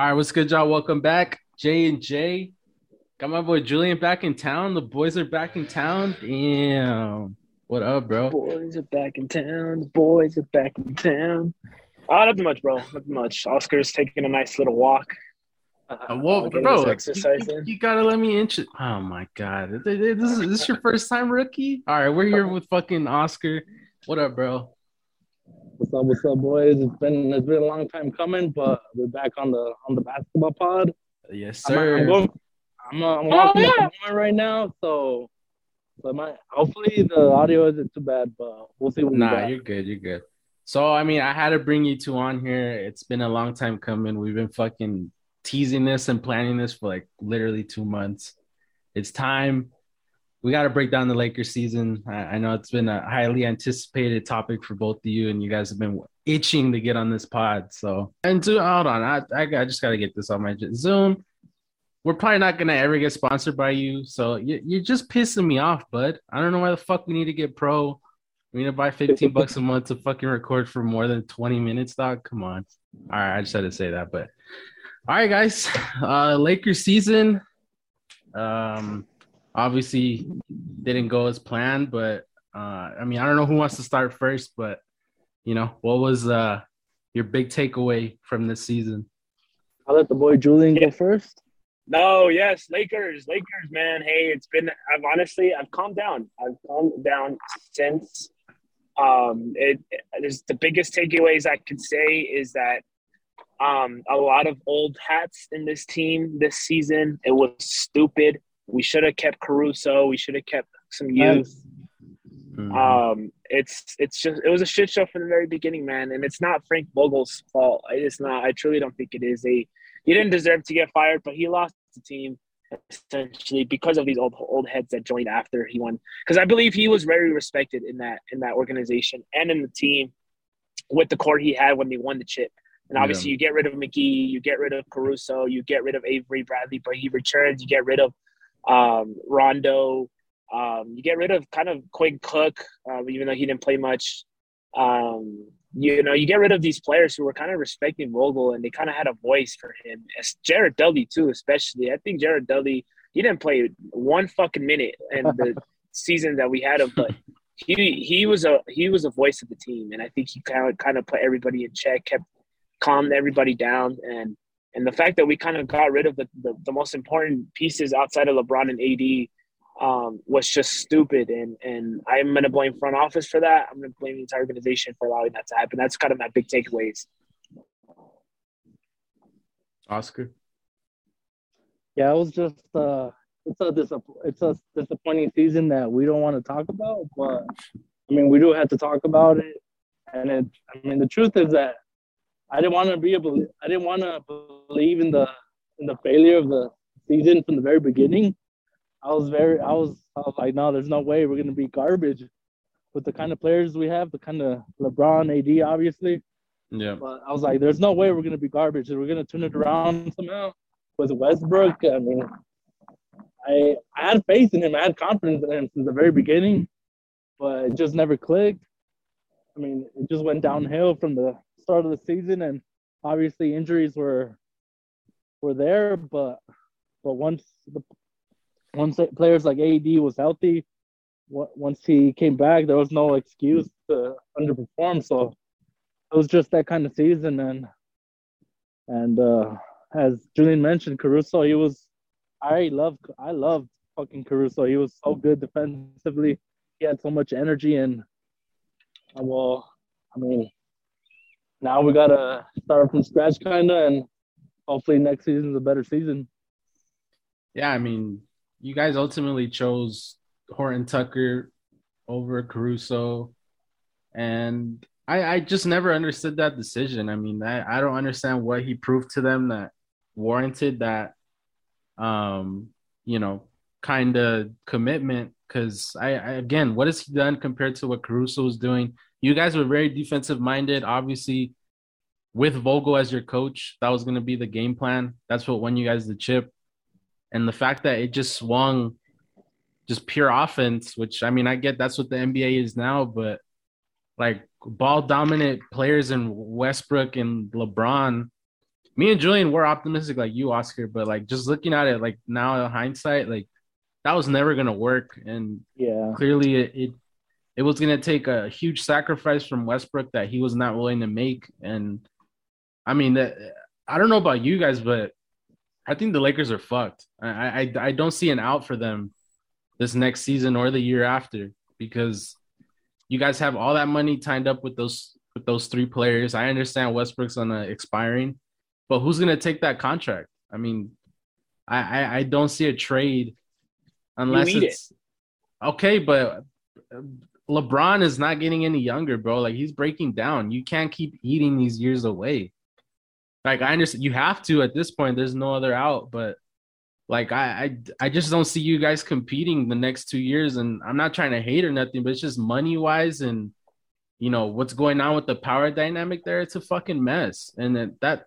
All right, what's good, y'all? Welcome back, J and J. Got my boy Julian back in town. The boys are back in town. Damn, what up, bro? Boys are back in town. The boys are back in town. Oh, nothing much, bro. Nothing much. Oscar's taking a nice little walk. Uh, getting bro! You- you gotta let me inch. Oh my god, this is, this your first time rookie. All right, we're here with fucking Oscar. What up, bro? What's up? What's up, boys? It's been it's been a long time coming, but we're back on the on the basketball pod. Yes, I'm, I'm sir. going. I'm, uh, I'm walking up the right now, so so my hopefully the audio isn't too bad, but we'll see Nah, got. you're good. You're good. So, I mean, I had to bring you two on here. It's been a long time coming. We've been fucking teasing this and planning this for like literally two months. It's time. We got to break down the Lakers season. I, I know it's been a highly anticipated topic for both of you, and you guys have been itching to get on this pod. So, and to, hold on, I, I, I just got to get this on my Zoom. We're probably not gonna ever get sponsored by you, so you, you're just pissing me off, bud. I don't know why the fuck we need to get pro. We need to buy 15 bucks a month to fucking record for more than 20 minutes, dog. Come on. All right, I just had to say that, but all right, guys. Uh Lakers season. Um obviously didn't go as planned, but uh I mean I don't know who wants to start first, but you know, what was uh your big takeaway from this season? I'll let the boy Julian go first. No, yes, Lakers, Lakers, man. Hey, it's been. I've honestly, I've calmed down. I've calmed down since. Um, it, it there's the biggest takeaways I could say is that um a lot of old hats in this team this season. It was stupid. We should have kept Caruso. We should have kept some youth. Mhm. Um, it's it's just it was a shit show from the very beginning, man, and it's not Frank Vogel's fault. It's not. I truly don't think it is. They he didn't deserve to get fired, but he lost the team essentially because of these old old heads that joined after he won. Because I believe he was very respected in that in that organization and in the team with the core he had when they won the chip. And obviously, you get rid of McGee, you get rid of Caruso, you get rid of Avery Bradley, but he returns. You get rid of um, Rondo. Um, you get rid of kind of Quinn Cook, um, even though he didn't play much. Um, you know, you get rid of these players who were kind of respecting Vogel and they kind of had a voice for him. It's Jared Dudley too, especially. I think Jared Dudley he didn't play one fucking minute in the season that we had him, but he he was a he was a voice of the team, and I think he kind of kind of put everybody in check, kept calmed everybody down, and and the fact that we kind of got rid of the, the, the most important pieces outside of LeBron and AD um, was just stupid. And and I'm gonna blame front office for that. I'm gonna blame the entire organization for allowing that to happen. That's kind of my big takeaways. Oscar. Yeah, it was just uh, it's a disapp- it's a disappointing season that we don't want to talk about, but I mean we do have to talk about it. And it, I mean the truth is that I didn't want to be able, I didn't want to believe in the in the failure of the season from the very beginning. I was very, I was, I was like, no, there's no way we're gonna be garbage with the kind of players we have, the kind of LeBron, AD, obviously. Yeah. But I was like, there's no way we're gonna be garbage. We're gonna turn it around somehow with Westbrook. I mean, I I had faith in him. I had confidence in him since the very beginning, but it just never clicked. I mean, it just went downhill from the start of the season, and obviously injuries were were there. But but once the once players like AD was healthy, once he came back, there was no excuse to underperform. So it was just that kind of season, and and uh, as Julian mentioned, Caruso, he was I love I loved fucking Caruso. He was so good defensively. He had so much energy, and uh, well, I mean, now we gotta start from scratch, kinda, and hopefully next season's a better season. Yeah, I mean, you guys ultimately chose Horton Tucker over Caruso, and I, I just never understood that decision. I mean, I, I don't understand what he proved to them that warranted that, um, you know, kind of commitment. Because I, I again, what has he done compared to what Caruso was doing? You guys were very defensive minded, obviously. With Vogel as your coach, that was going to be the game plan. That's what won you guys the chip and the fact that it just swung just pure offense which i mean i get that's what the nba is now but like ball dominant players in westbrook and lebron me and Julian were optimistic like you, Oscar, but like just looking at it like now in hindsight, like that was never gonna work. And Yeah. clearly it, it it was gonna take a huge sacrifice from Westbrook that he was not willing to make. And I mean I don't know about you guys, but I think the Lakers are fucked. I I, I don't see an out for them this next season or the year after because you guys have all that money tied up with those with those three players. I understand Westbrook's on a expiring, but who's gonna take that contract? I mean, I I, I don't see a trade unless it's okay, but uh, LeBron is not getting any younger, bro. Like he's breaking down. You can't keep eating these years away. Like I understand you have to at this point. There's no other out, but like I, I I just don't see you guys competing the next two years. And I'm not trying to hate or nothing, but it's just money wise and you know what's going on with the power dynamic there. It's a fucking mess, and that that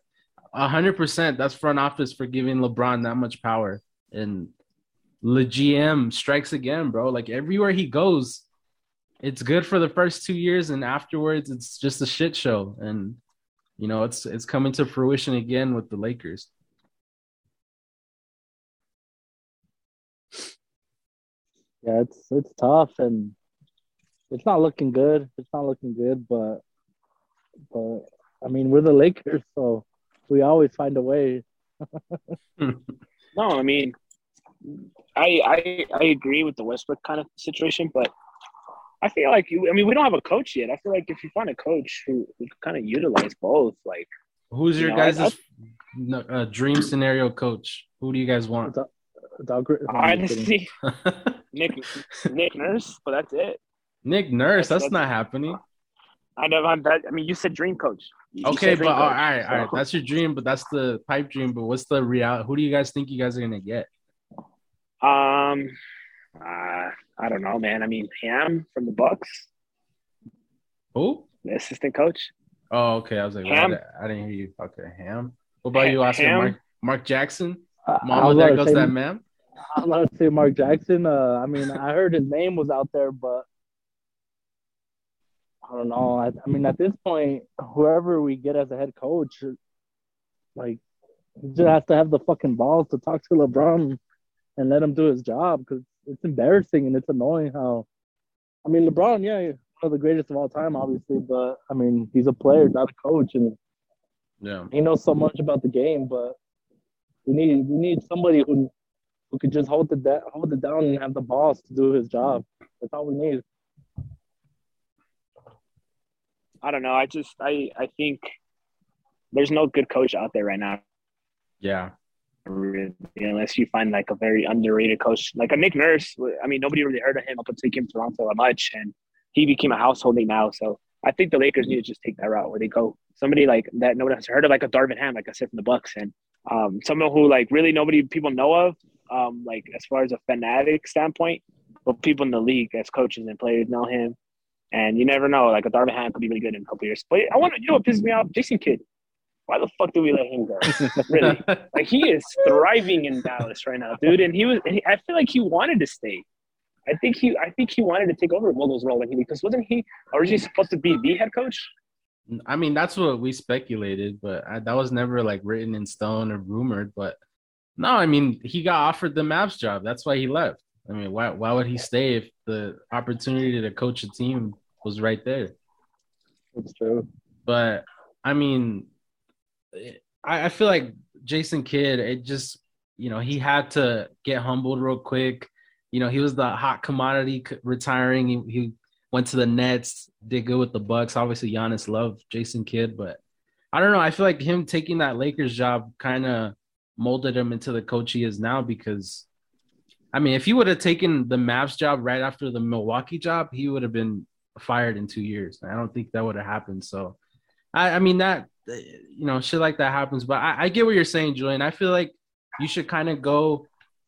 hundred percent that's front office for giving LeBron that much power. And the GM strikes again, bro. Like everywhere he goes, it's good for the first two years, and afterwards it's just a shit show. And you know it's it's coming to fruition again with the Lakers. Yeah, it's it's tough and it's not looking good. It's not looking good, but but I mean we're the Lakers, so we always find a way. No, I mean, I I I agree with the Westbrook kind of situation, but I feel like you. I mean, we don't have a coach yet. I feel like if you find a coach who, who kind of utilize both, like Who's your You know, I- guys' uh, dream scenario coach? Who do you guys want? It's, it's all great. No, I'm just kidding. honestly, Nick Nick Nurse, but that's it. Nick Nurse, that's That's- not happening. I know. I'm that. I mean, you said dream coach. You- you Okay, said but coach, all right, so- that's your dream, but that's the pipe dream. But what's the reality? Who do you guys think you guys are gonna get? Um, uh, I don't know, man. I mean, Ham from the Bucks, Who? the assistant coach. Oh, okay. I was like, Ham. I, didn't- I didn't hear you. Okay, Ham. What about Ha- you, Oscar? Ham. Mark, Mark Jackson. I- I Mama, was there goes to say- that man. I was about to say Mark Jackson. Uh, I mean, I heard his name was out there, but I don't know. I, I mean, at this point, whoever we get as a head coach, like, he just has to have the fucking balls to talk to LeBron and let him do his job because it's embarrassing and it's annoying how. I mean, LeBron, yeah, one of the greatest of all time, obviously, but I mean, he's a player, not a coach, and Yeah. he knows so much about the game, but we need we need somebody who who could just hold it da- hold it down and have the balls to do his job. That's all we need. I don't know. I just I I think there's no good coach out there right now. Yeah. Really, unless you find like a very underrated coach, like a Nick Nurse. I mean, nobody really heard of him up until he came to Toronto that much, and he became a household name now. So I think the Lakers need to just take that route where they go somebody like that nobody has heard of, like a Darvin Ham, like I said from the Bucks, and um, someone who like really nobody people know of, um, like as far as a fanatic standpoint, but people in the league as coaches and players know him. And you never know, like a Darvin Ham could be really good in a couple years. But I want to, you know what pisses me off? Jason Kidd. Why the fuck do we let him go? really? Like he is thriving in Dallas right now, dude. And he was. And he, I feel like he wanted to stay. I think he. I think he wanted to take over Vogel's role he because wasn't he originally supposed to be the head coach? I mean, that's what we speculated, but I, that was never like written in stone or rumored. But no, I mean, he got offered the Mavs job. That's why he left. I mean, why why would he stay if the opportunity to coach a team was right there? That's true. But I mean, I, I feel like Jason Kidd, it just, you know, he had to get humbled real quick. You know, he was the hot commodity retiring. He, he went to the Nets, did good with the Bucks. Obviously, Giannis loved Jason Kidd, but I don't know. I feel like him taking that Lakers job kind of molded him into the coach he is now because, I mean, if he would have taken the Mavs job right after the Milwaukee job, he would have been fired in two years. I don't think that would have happened. So, I, I mean that you know shit like that happens, but I, I get what you're saying, Julian. I feel like you should kind of go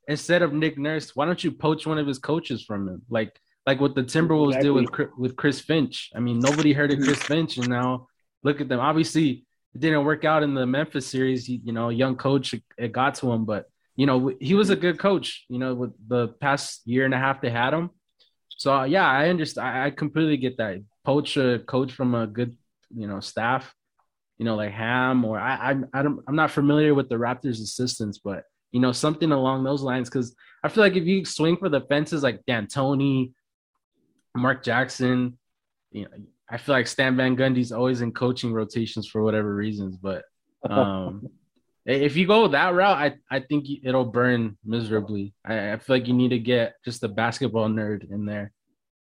instead of Nick Nurse. Why don't you poach one of his coaches from him, like like what the Timberwolves did with with Chris Finch? I mean, nobody heard of Chris Finch, and now look at them. Obviously, it didn't work out in the Memphis series. He, you know, young coach, it, it got to him, but you know he was a good coach. You know, with the past year and a half they had him. So yeah, I understand. I, I completely get that. Poach a coach from a good, you know, staff. You know, like Ham or I, I, I don't, I'm not familiar with the Raptors' assistants, but you know, something along those lines. Because I feel like if you swing for the fences like D'Antoni, Mark Jackson, you know, I feel like Stan Van Gundy's always in coaching rotations for whatever reasons. But um, if you go that route, I, I think it'll burn miserably. I, I feel like you need to get just a basketball nerd in there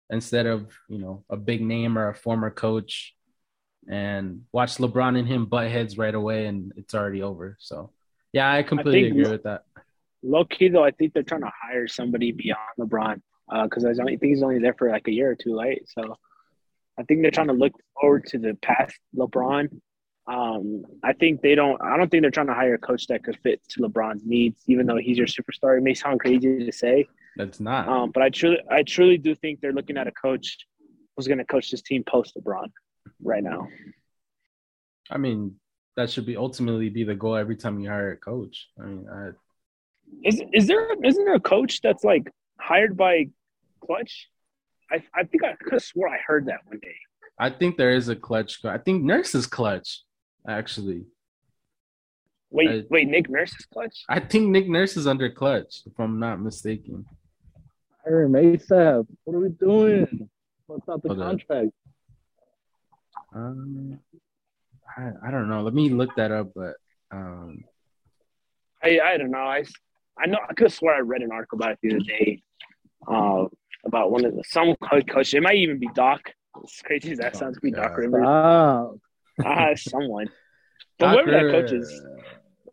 instead of you know a big name or a former coach and watch LeBron and him butt heads right away and it's already over. So yeah, I completely I agree with that. Low key though, I think they're trying to hire somebody beyond LeBron because uh, I think he's only there for like a year or two, right? So I think they're trying to look forward to the past LeBron. Um, I think they don't. I don't think they're trying to hire a coach that could fit to LeBron's needs, even though he's your superstar. It may sound crazy to say. That's not. Um, but I truly, I truly do think they're looking at a coach who's going to coach this team post LeBron right now. I mean, that should be ultimately be the goal every time you hire a coach. I mean, I, is is there isn't there a coach that's like hired by Klutch? I I think I could have swore I heard that one day. I think there is a Klutch. I think Nurse is Klutch, actually. Wait, I, wait, Nick Nurse is Klutch. I think Nick Nurse is under Klutch, if I'm not mistaken. Hiram ASAP. What are we doing? What's up the Hold contract? Um, I, I don't know. Let me look that up, but um, I I don't know. I I know I could swear I read an article about it the other day, uh, about one of the some coach. It might even be Doc. As crazy as that oh, sounds, be Doc Rivers. Wow. Ah, someone. But Doc whoever that coach is,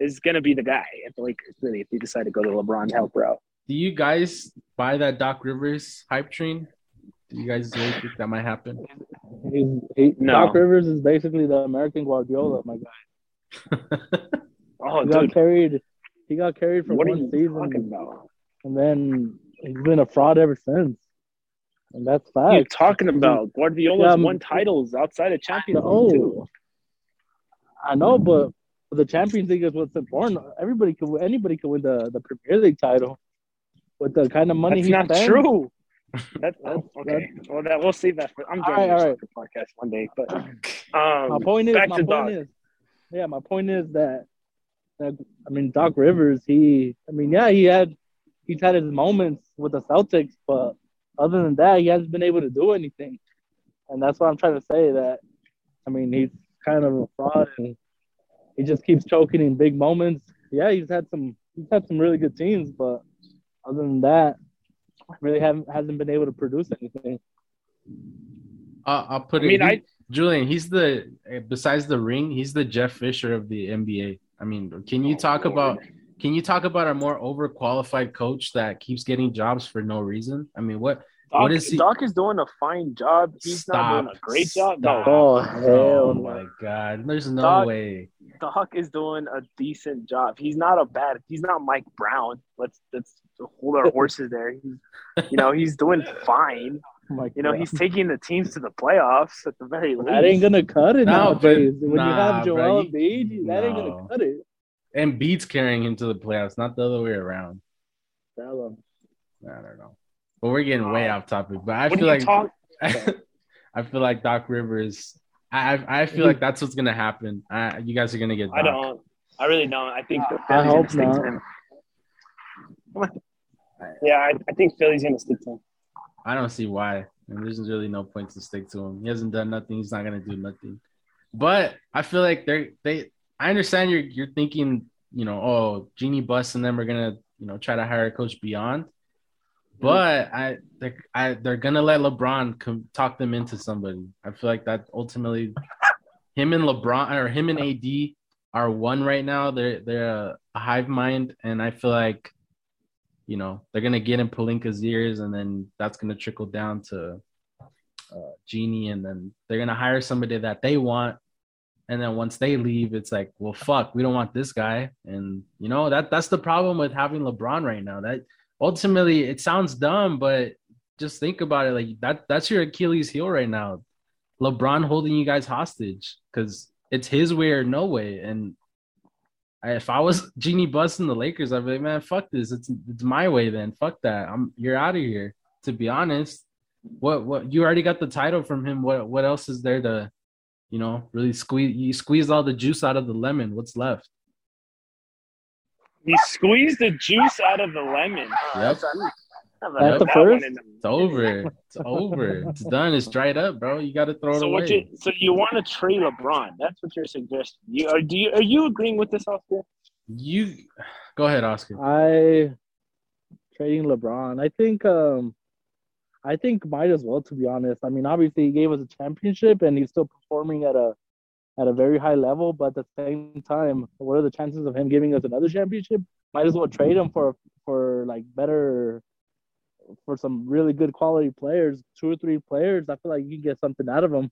is gonna be the guy at the Lakers. Really, if they decide to go to LeBron help route. Do you guys buy that Doc Rivers hype train? Do you guys really think that might happen? He, he, no. Doc Rivers is basically the American Guardiola, my guy. oh, he dude. got carried. He got carried for what one season, and then he's been a fraud ever since. And that's fact. What are talking about? Guardiola's yeah, won titles outside of Champions League too. I know, but the Champions League is what's important. Everybody could, anybody could win the, the Premier League title with the kind of money. He's got. That's not spends. true. That's, that's okay. That's, well, that we'll save that for. I'm joining all right, all right. podcast one day, but um, my point is, my point Doc. is, yeah, my point is that, that I mean, Doc Rivers, he, I mean, yeah, he had, he's had his moments with the Celtics, but other than that, he hasn't been able to do anything, and that's what I'm trying to say. That, I mean, he's kind of a fraud, and he just keeps choking in big moments. Yeah, he's had some, he's had some really good teams, but other than that, really haven't hasn't been able to produce anything. Uh, I'll put I it. Mean, I, Julian, he's the besides the ring, he's the Jeff Fisher of the NBA. I mean, can you talk about can you talk about a more overqualified coach that keeps getting jobs for no reason? I mean, what Doc, what is he? Doc is doing a fine job. He's Stop. not doing a great job. No. Oh hell! Oh my god! There's no Doc, way. Doc is doing a decent job. He's not a bad. He's not Mike Brown. Let's let's hold our horses there. He's, you know, he's doing fine. Oh you know, he's taking the teams to the playoffs at the very least. That ain't gonna cut it no, nowadays. When nah, you have Joel Embiid, that no. ain't gonna cut it. Embiid's carrying him to the playoffs, not the other way around. Tell him. I don't know. But we're getting way off topic. But I feel like I feel like Doc Rivers. I I feel like that's what's gonna happen. I, you guys are gonna get. Doc. I don't. I really don't. I think. I hope not. Yeah, I, I think Philly's gonna stick to him. I don't see why. And there's really no point to stick to him. He hasn't done nothing. He's not gonna do nothing. But I feel like they're they. I understand you're you're thinking, you know, oh, Jeanie Buss and them are gonna, you know, try to hire a coach beyond. But I, they're, I, they're gonna let LeBron talk them into somebody. I feel like that ultimately, him and LeBron or him and AD are one right now. They're they're a, hive mind, and I feel like you know they're gonna get in Pelinka's ears, and then that's gonna trickle down to uh, Jeanie, and then they're gonna hire somebody that they want, and then once they leave, it's like, well, fuck, we don't want this guy, and you know that that's the problem with having LeBron right now. That ultimately, it sounds dumb, but just think about it, like that that's your Achilles heel right now. LeBron holding you guys hostage because it's his way or no way, and if I was Jeanie Buss in the Lakers, I'd be like, man, fuck this. It's it's my way then. Fuck that. I'm you're out of here. To be honest, what what you already got the title from him. What what else is there to you know, really squeeze you squeeze all the juice out of the lemon. What's left? He squeezed the juice out of the lemon. Yep. That's the first? It's over. It's over. It's done. It's dried up, bro. You got to throw it away. what you so you want to trade LeBron? That's what you're suggesting. You are do you are you agreeing with this, Oscar? You go ahead, Oscar. I trading LeBron. I think um I think might as well to be honest. I mean, obviously he gave us a championship and he's still performing at a at a very high level, but at the same time, what are the chances of him giving us another championship? Might as well trade him for for like better for some really good quality players, two or three players. I feel like you can get something out of them.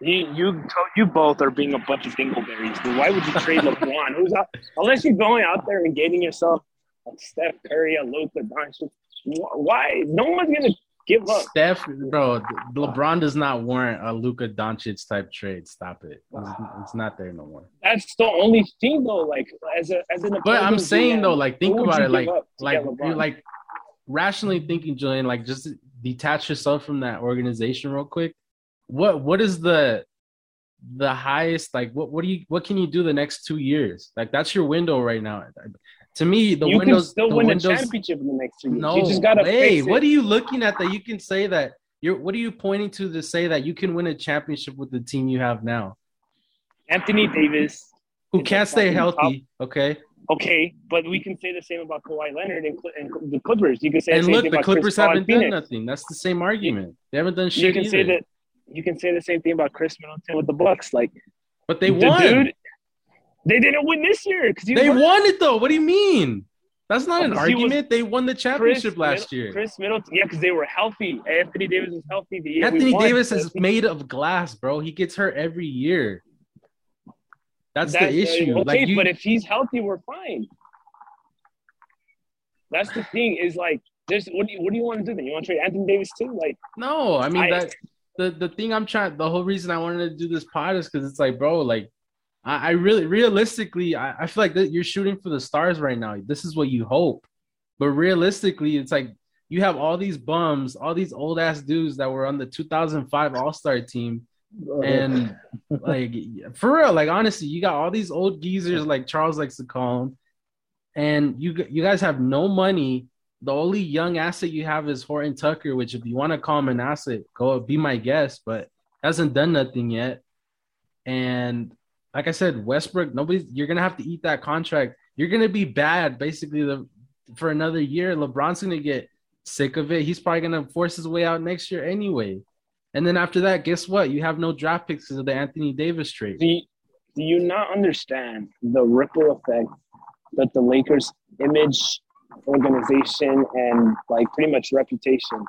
You you you both are being a bunch of dingleberries. Dude. Why would you trade LeBron? Who's out, unless you're going out there and getting yourself a Steph Curry, a Luka Doncic. Why? No one's gonna give up. Steph, bro, LeBron does not warrant a Luka Doncic type trade. Stop it. It's, it's not there no more. That's the only thing though. Like as a as an But I'm saying though, like think about it, like give up to like you're like rationally thinking, Julian, like just detach yourself from that organization real quick. What what is the the highest like what what do you what can you do the next two years? Like that's your window right now. To me, the you windows can still the win windows, a championship in the next two years. No you just gotta way. What are you looking at that you can say that you're what are you pointing to to say that you can win a championship with the team you have now? Anthony Davis. who can't stay healthy, okay? Okay, but we can say the same about Kawhi Leonard and, Cl- and the Clippers. You can say And the same look, thing the about Chris Clippers and haven't done nothing. That's the same argument. They haven't done shit. You can either. say that. You can say the same thing about Chris Middleton with the Bucks. Like but they the won. dude, they didn't win this year because they won it though. What do you mean? That's not Oh, an argument. They won the Chris championship last Middle- year. Chris Middleton, yeah, because they were healthy. Anthony Davis was healthy. The year Anthony. Davis is made of glass, bro. He gets hurt every year. That's, That's the issue. Okay, like you, but if he's healthy, we're fine. That's the thing. Is like, there's what do you what do you want to do then? You want to trade Anthony Davis too? Like, No, I mean I- that the the thing I'm trying the whole reason I wanted to do this pod is because it's like, bro, like I, I really realistically I, I feel like that you're shooting for the stars right now. This is what you hope. But realistically, it's like you have all these bums, all these old ass dudes that were on the 2005 All-Star team. And like for real, like honestly, you got all these old geezers like Charles likes to call them, and you you guys have no money. The only young asset you have is Horton Tucker, which if you want to call him an asset, go be my guest, but hasn't done nothing yet. And like I said, Westbrook, nobody's you're gonna have to eat that contract. You're gonna be bad basically the for another year. LeBron's gonna get sick of it. He's probably gonna force his way out next year anyway. And then after that, guess what? You have no draft picks because of the Anthony Davis trade. do you, do you not understand the ripple effect that the Lakers' image, organization, and like pretty much reputation?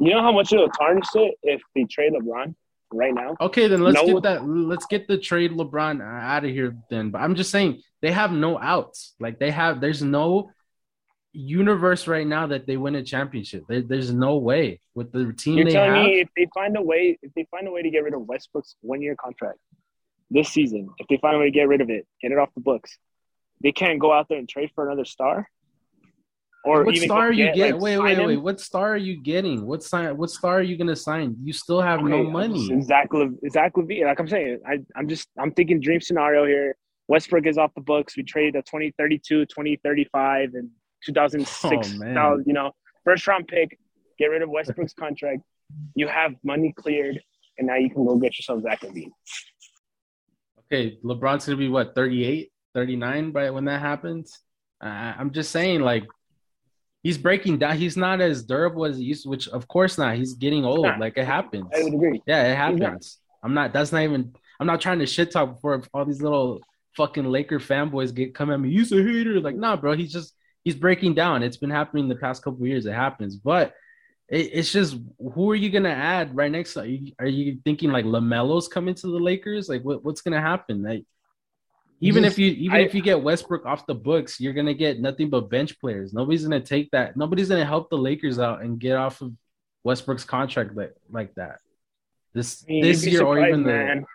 You know how much it'll tarnish it if they trade LeBron right now? Okay, then let's No- get that. Let's get the trade LeBron out of here. Then, but I'm just saying they have no outs. Like they have, there's no universe right now that they win a championship. There, there's no way with the team You're they telling have. me if they find a way, if they find a way to get rid of Westbrook's one-year contract this season, if they find a way to get rid of it, get it off the books, they can't go out there and trade for another star. Or what star are you get, getting? like, wait, sign wait, wait. What star are you getting? What sign? What star are you gonna sign? You still have no money. Zach, Lev- Zach LaVine, like I'm saying, I, I'm just I'm thinking dream scenario here. Westbrook is off the books. We trade a 2032, 2035, and 2006. Oh, you know, first round pick. Get rid of Westbrook's contract. You have money cleared, and now you can go get yourself Zach LaVine. Okay, LeBron's gonna be what 38, 39 by when that happens. Uh, I'm just saying, like, he's breaking down. He's not as durable as he used, which of course not. He's getting old. not. Like it happens. I would agree. Yeah, it not. happens. I'm not. That's not even. I'm not trying to shit talk before all these little fucking Laker fanboys get come at me. He's a hater. Like, nah, bro. He's just he's breaking down. It's been happening the past couple of years. It happens, but it, it's just who are you gonna add right next? Are you, are you thinking like LaMelo's coming to the Lakers? Like, what, what's gonna happen? Like, even Just- if you even I- if you get Westbrook off the books, you're gonna get nothing but bench players. Nobody's gonna take that. Nobody's gonna help the Lakers out and get off of Westbrook's contract like like that. This I mean, this year or surprised, even the man.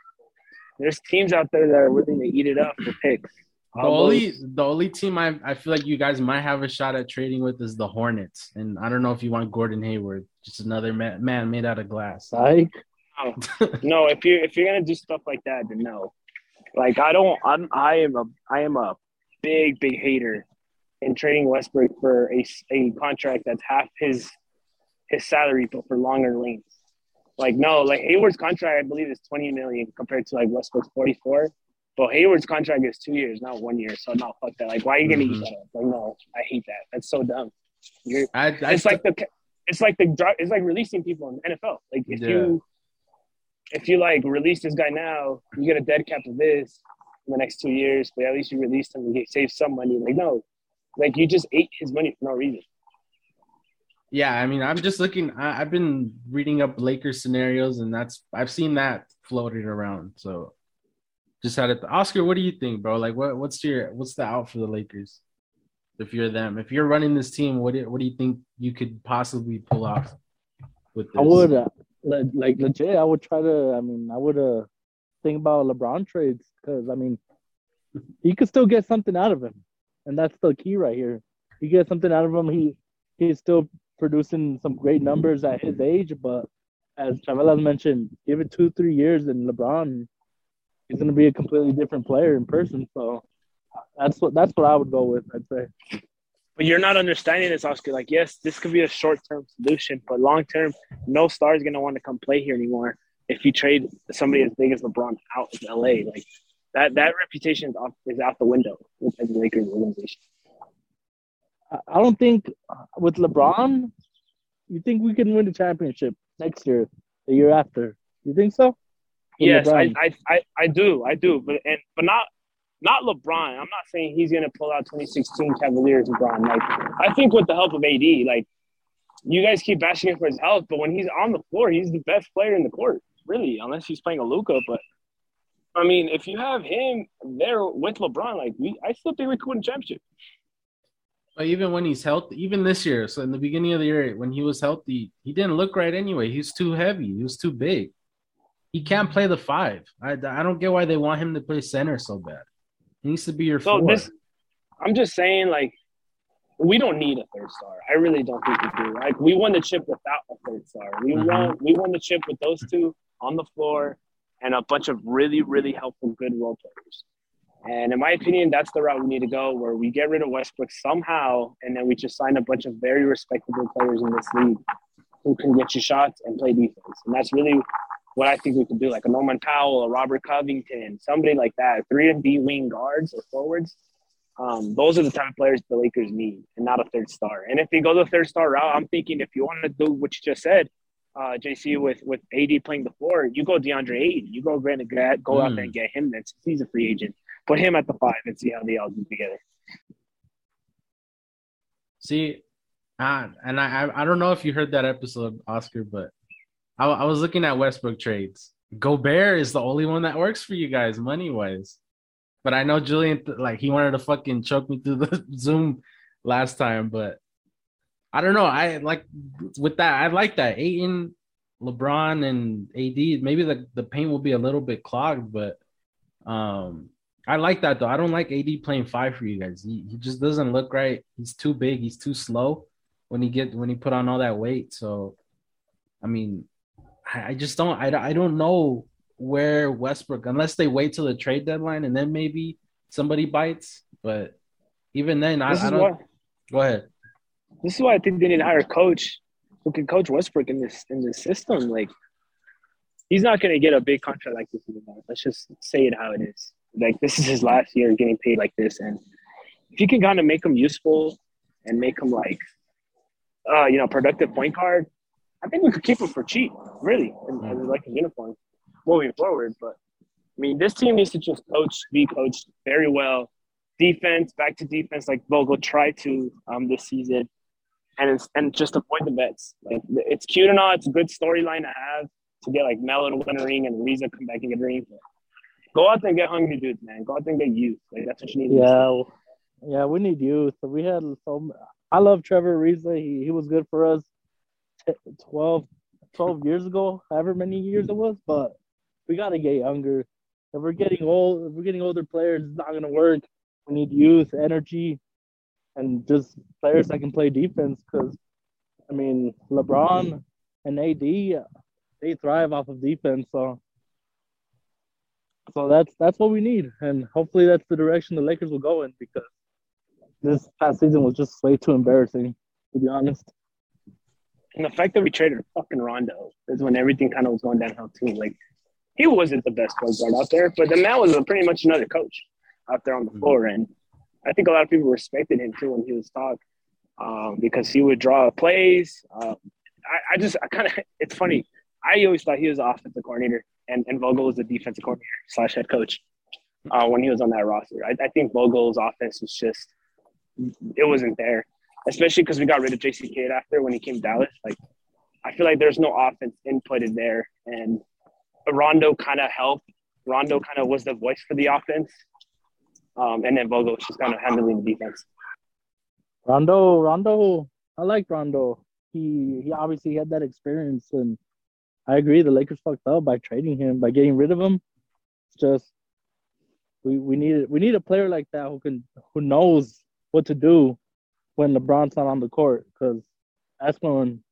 There's teams out there that are willing to eat it up for picks. The only the only team I I feel like you guys might have a shot at trading with is the Hornets, and I don't know if you want Gordon Hayward, just another man, man made out of glass. Psych. No, no. If you if you're gonna do stuff like that, then no. Like I don't. I'm. I am a. I am a big big hater in trading Westbrook for a a contract that's half his his salary, but for longer lengths. Like no, like Hayward's contract I believe is twenty million compared to like Westbrook's forty four. But Hayward's contract is two years, not one year. So no, fuck that. Like, why are you gonna mm-hmm. eat that? Up? Like, no, I hate that. That's so dumb. You're, I, I it's like the it's like the it's like releasing people in the NFL. Like if yeah. you if you like release this guy now, you get a dead cap of this in the next two years, but at least you released him and you save some money. Like no, like you just ate his money for no reason. Yeah, I mean, I'm just looking. I, have been reading up Lakers scenarios, and that's I've seen that floated around. So, just had it. Oscar, what do you think, bro? Like, what what's your what's the out for the Lakers? If you're them, if you're running this team, what do, what do you think you could possibly pull off with this? I would uh, like legit. I would try to. I mean, I would uh think about LeBron trades because I mean, he could still get something out of him, and that's the key right here. He gets something out of him. He he's still producing some great numbers at his age, but as Chavela mentioned, give it two, three years, and LeBron is going to be a completely different player in person. So that's what that's what I would go with. I'd say. But you're not understanding this, Oscar. Like, yes, this could be a short term solution, but long term, no star is going to want to come play here anymore. If you trade somebody as big as LeBron out of LA, like that, that reputation is, off, is out the window with the Lakers organization. I don't think uh, with LeBron, you think we can win the championship next year, the year after. You think so? With yes, I, I, I, I do, I do, but and but not not LeBron. I'm not saying he's gonna pull out 2016 Cavaliers LeBron. Like I think with the help of AD, like you guys keep bashing him for his health, but when he's on the floor, he's the best player in the court, really, unless he's playing a Luka. But I mean, if you have him there with LeBron, like we, I still think we could win a championship. But even when he's healthy, even this year, so in the beginning of the year, when he was healthy, he didn't look right anyway. He's too heavy. He was too big. He can't play the five. I, I don't get why they want him to play center so bad. He needs to be your so four. This, I'm just saying, like, we don't need a third star. I really don't think we do. Like, we won the chip without a third star. We mm-hmm. won. We won the chip with those two on the floor and a bunch of really, really helpful, good role players. And in my opinion, that's the route we need to go, where we get rid of Westbrook somehow, and then we just sign a bunch of very respectable players in this league who can get you shots and play defense. And that's really what I think we could do, like a Norman Powell, a Robert Covington, somebody like that, three and D wing guards or forwards. Um, those are the type of players the Lakers need, and not a third star. And if you go the third star route, I'm thinking if you want to do what you just said, uh, JC with with AD playing the floor, you go DeAndre Ayton, you go Brandon Grant, go mm. out there and get him. Then he's a free agent put him at the five and see how they all do together. See, uh, and I I don't know if you heard that episode, Oscar, but I, I was looking at Westbrook trades. Gobert is the only one that works for you guys money wise. But I know Julian, like he wanted to fucking choke me through the Zoom last time, but I don't know. I like with that. I like that Ayton, LeBron, and AD. Maybe the the paint will be a little bit clogged, but um, I like that though. I don't like AD playing five for you guys. He, he just doesn't look right. He's too big. He's too slow when he get when he put on all that weight. So, I mean, I, I just don't. I, I don't know where Westbrook unless they wait till the trade deadline and then maybe somebody bites. But even then, I, I don't. Why, go ahead. This is why I think they need to hire a coach who can coach Westbrook in this in this system. Like, he's not going to get a big contract like this anymore. Let's just say it how it is like this is his last year getting paid like this, and if you can kind of make him useful and make him like, uh, you know, productive point guard, I think we could keep him for cheap, really, and, and like a uniform moving forward. But I mean, this team needs to just coach, be coached very well. Defense, back to defense, like Vogel tried to um, this season, and and just avoid the bets. Like it's cute and all, it's a good storyline to have to get like Melo to win a ring and Ariza come back and get a ring. But Go out there and get hungry dudes, man. Go out there and get youth. Like that's what you need. Yeah, yeah, we need youth. We had so. I love Trevor Ariza. He he was good for us 12, 12 years ago, however many years it was. But we gotta get younger. If we're getting old, if we're getting older players, it's not gonna work. We need youth, energy, and just players that can play defense. Because I mean, LeBron and AD, they they thrive off of defense. So so that's that's what we need, and hopefully that's the direction the Lakers will go in because this past season was just way too embarrassing, to be honest. And the fact that we traded fucking Rondo is when everything kind of was going downhill too. Like he wasn't the best point guard out there, but the man was pretty much another coach out there on the floor, and I think a lot of people respected him too when he was talk um, because he would draw plays. Um, I, I, just I kind of it's funny. I always thought he was the offensive coordinator, and, and Vogel was the defensive coordinator slash head coach uh, when he was on that roster. I, I think Vogel's offense was just it wasn't there, especially because we got rid of Jason Kidd after when he came to Dallas. Like I feel like there's no offense inputted there, and Rondo kind of helped. Rondo kind of was the voice for the offense, um, and then Vogel was just kind of handling the defense. Rondo, Rondo, I like Rondo. He he obviously had that experience, and I agree. The Lakers fucked up by trading him, by getting rid of him. It's just we we need we need a player like that who can who knows what to do when LeBron's not on the court, because that's when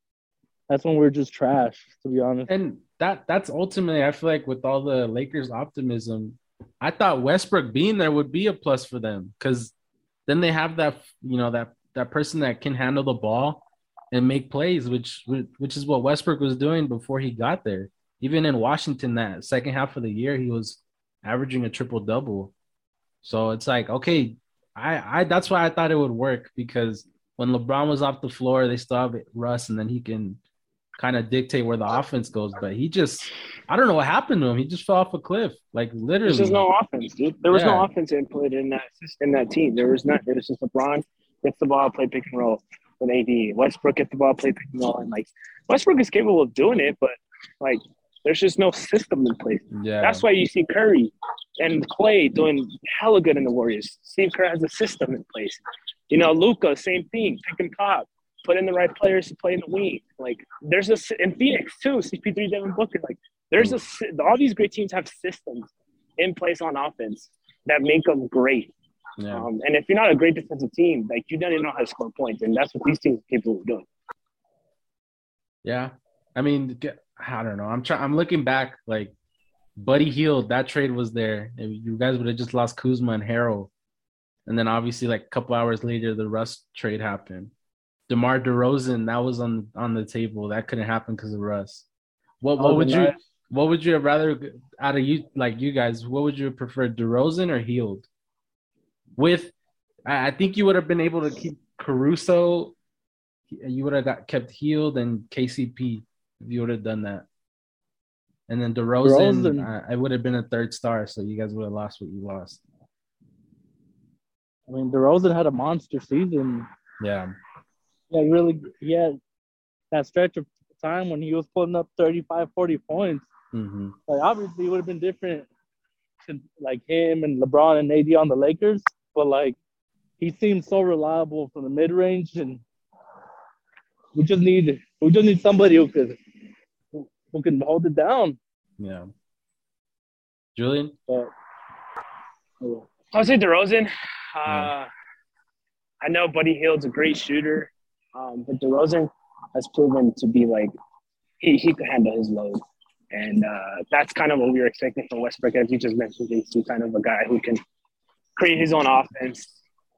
that's when we're just trash, to be honest. And that that's ultimately, I feel like, with all the Lakers' optimism, I thought Westbrook being there would be a plus for them because then they have that you know that that person that can handle the ball and make plays, which which is what Westbrook was doing before he got there. Even in Washington, that second half of the year, he was averaging a triple double. So it's like, okay, I I that's why I thought it would work because when LeBron was off the floor, they still have Russ, and then he can kind of dictate where the offense goes. But he just, I don't know what happened to him. He just fell off a cliff, like literally. There's no offense, dude. There was yeah. no offense input in that in that team. There was not. There was just LeBron gets the ball, play pick and roll with AD. Westbrook gets the ball, play pick and roll, and like Westbrook is capable of doing it, but like there's just no system in place. Yeah. That's why you see Curry and Clay doing hella good in the Warriors. Steve Kerr has a system in place. You know, Luka, same thing, pick and pop, put in the right players to play in the wing. Like there's a in Phoenix too, CP3, Devin Booker. Like there's a all these great teams have systems in place on offense that make them great. Yeah. Um, and if you're not a great defensive team, like you don't even know how to score points, and that's what these teams are capable of doing. Yeah, I mean, I don't know. I'm trying. I'm looking back, like Buddy Hield. That trade was there. You guys would have just lost Kuzma and Harrell, and then obviously, like a couple hours later, the Russ trade happened. DeMar DeRozan, that was on on the table. That couldn't happen because of Russ. What what oh, would you what would you have rather out of you like you guys? What would you prefer, DeRozan or Hield? with I think you would have been able to keep Caruso. You would have got kept Hield and KCP if you would have done that. And then DeRozan, DeRozan. I, I would have been a third star, so you guys would have lost what you lost. I mean, DeRozan had a monster season. Yeah. Yeah, really, he had that stretch of time when he was putting up 35, 40 points. Mm-hmm. Like, obviously, it would have been different to, like him and LeBron and AD on the Lakers but like he seemed so reliable from the mid range, and we just need we just need somebody who could who can hold it down. Yeah, Julian. But, yeah. I'll say DeRozan. Uh, yeah. I know Buddy Hield's a great shooter, um, but DeRozan has proven to be like he, he could handle his load. And uh, that's kind of what we were expecting from Westbrook, as you just mentioned, JC, kind of a guy who can create his own offense.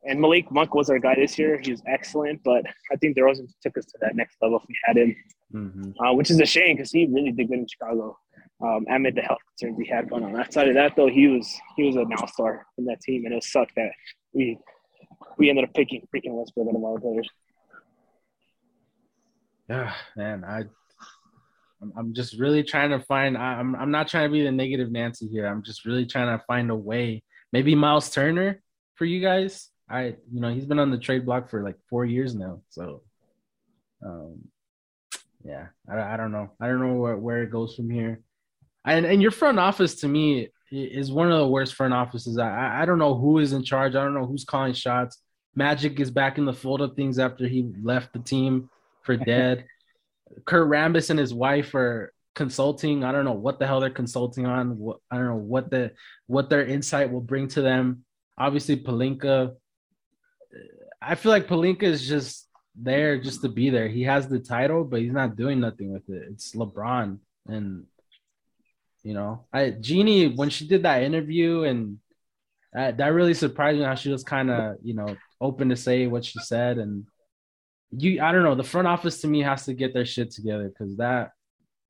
And Malik Monk was our guy this year. He was excellent, but I think DeRozan took us to that next level if we had him, mm-hmm. uh, which is a shame because he really did good in Chicago. Um, amid the health concerns he had going on. Outside of that, though, he was he was a now star in that team, and it sucked that we we ended up picking freaking Westbrook and all the players. Yeah, man, I I'm just really trying to find. I'm I'm not trying to be the negative Nancy here. I'm just really trying to find a way maybe Miles Turner for you guys. I, you know, he's been on the trade block for like four years now. So, um, yeah, I, I don't know. I don't know where, where it goes from here. And and your front office to me is one of the worst front offices. I I don't know who is in charge. I don't know who's calling shots. Magic is back in the fold of things after he left the team for dead. Kurt Rambis and his wife are consulting. I don't know what the hell they're consulting on. What I don't know what the what their insight will bring to them. Obviously, Pelinka. I feel like Pelinka is just there just to be there. He has the title, but he's not doing nothing with it. It's LeBron. and you know, I Jeanie when she did that interview and that, that really surprised me how she was kind of you know open to say what she said and you I don't know the front office to me has to get their shit together because that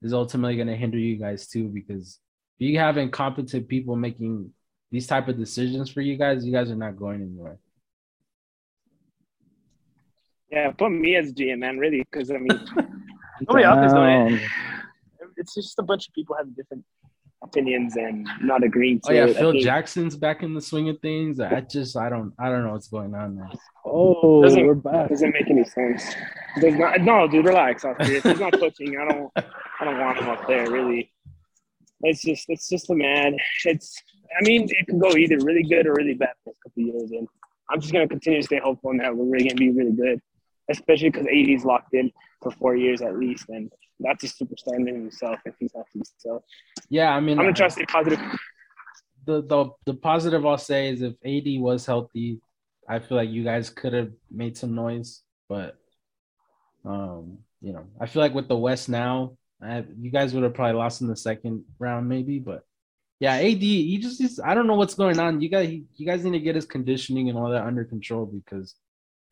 is ultimately going to hinder you guys too because if you have incompetent people making these type of decisions for you guys you guys are not going anywhere yeah put me as GM man really because I mean nobody else is doing it it's just a bunch of people having different opinions and not agreeing to oh yeah it. Phil Jackson's back in the swing of things I just I don't I don't know what's going on there Oh, Doesn't- we're back. doesn't make any sense. Does not, no, dude, relax. He's not coaching, I don't, I don't want him up there. Really, it's just, it's just a man. It's, I mean, it can go either really good or really bad for a couple of years, and I'm just gonna continue to stay hopeful in that we're really gonna be really good, especially because AD's locked in for four years at least, and that's a superstar in himself if he's healthy. So yeah I mean I'm gonna try to stay positive. the the the positive I'll say is if AD was healthy, I feel like you guys could have made some noise, but um, you know, I feel like with the West now, I, you guys would have probably lost in the second round, maybe. But yeah, AD, he just, he's, I don't know what's going on. You guys, you guys need to get his conditioning and all that under control because,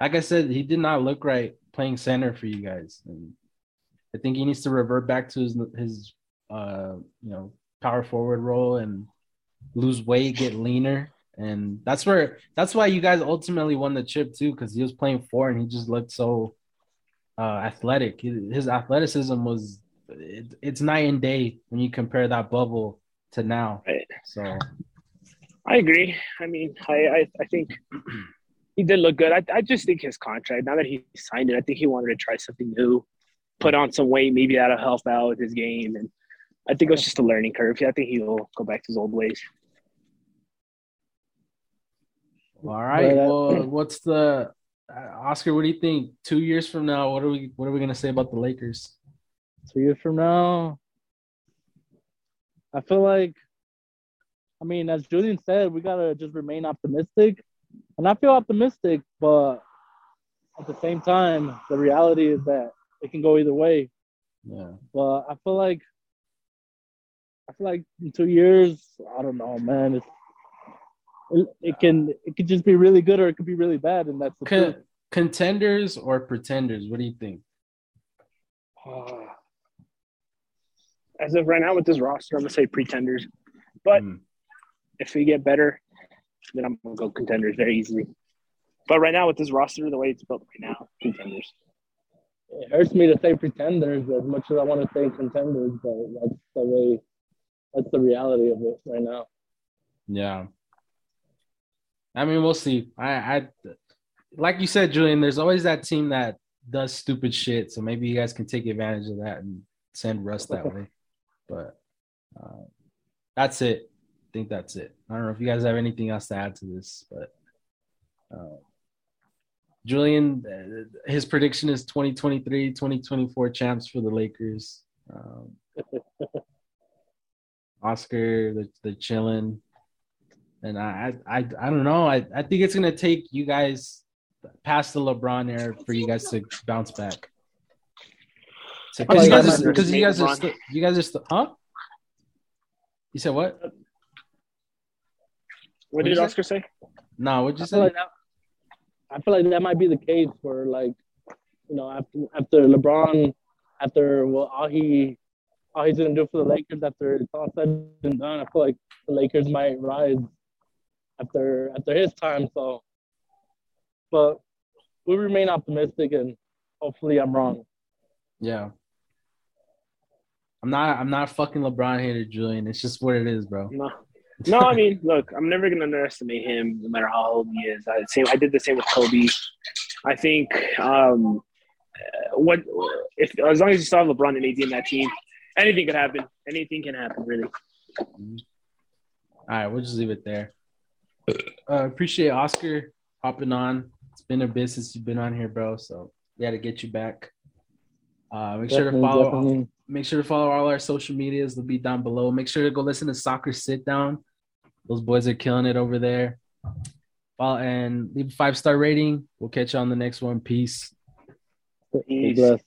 like I said, he did not look right playing center for you guys, and I think he needs to revert back to his his uh you know power forward role and lose weight, get leaner. And that's where that's why you guys ultimately won the chip too, because he was playing four and he just looked so uh, athletic. His athleticism was it, it's night and day when you compare that bubble to now. Right. So I agree. I mean, I, I, I think he did look good. I, I just think his contract, now that he signed it, I think he wanted to try something new, put on some weight. Maybe that'll help out with his game. And I think it was just a learning curve. I think he'll go back to his old ways. all right. But, uh, well, what's the uh, Oscar? What do you think? Two years from now, what are we what are we gonna say about the Lakers? Two years from now, I feel like, I mean, as Julian said, we gotta just remain optimistic, and I feel optimistic, but at the same time, the reality is that it can go either way. Yeah. But I feel like, I feel like in two years, I don't know, man. It's it, it can it could just be really good or it could be really bad, and that's the Con- truth. contenders or pretenders? What do you think? As of right now with this roster, I'm going to say pretenders. But Mm. if we get better, then I'm going to go contenders very easily. But right now with this roster, the way it's built right now, contenders. It hurts me to say pretenders as much as I want to say contenders, but that's the way. That's the reality of it right now. Yeah. I mean, we'll see. I, I, like you said, Julian. There's always that team that does stupid shit. So maybe you guys can take advantage of that and send Russ that way. But uh, that's it. Think that's it. I don't know if you guys have anything else to add to this, but uh, Julian, uh, his prediction is 2023, 2024 champs for the Lakers. Um, Oscar, the the chilling. And I, I, I don't know. I, I think it's gonna take you guys past the LeBron era for you guys to bounce back. Because like you guys, are, you guys are, still, you guys are still, huh? You said what? What What'd did? Oscar say? No, what'd you I feel say? like that. I feel like that might be the case for like, you know, after after LeBron, after well, all he all he's gonna do for the Lakers after it's all said and done. I feel like the Lakers might rise after after his time. So, but we remain optimistic and hopefully I'm wrong. Yeah. I'm not. I'm not fucking LeBron hater, Julian. It's just what it is, bro. No. No, I mean, look, I'm never gonna underestimate him, no matter how old he is. I same, I did the same with Kobe. I think um, uh, what if as long as you saw LeBron and AD in that team, anything could happen. Anything can happen, really. All right, we'll just leave it there. Uh, appreciate Oscar hopping on. It's been a bit since you've been on here, bro. So we had to get you back. Uh, make sure to follow. definitely. Make sure to follow all our social medias. They'll be down below. Make sure to go listen to Soccer Sit Down. Those boys are killing it over there. Follow and leave a five star rating. We'll catch you on the next one. Peace. Be Peace. blessed.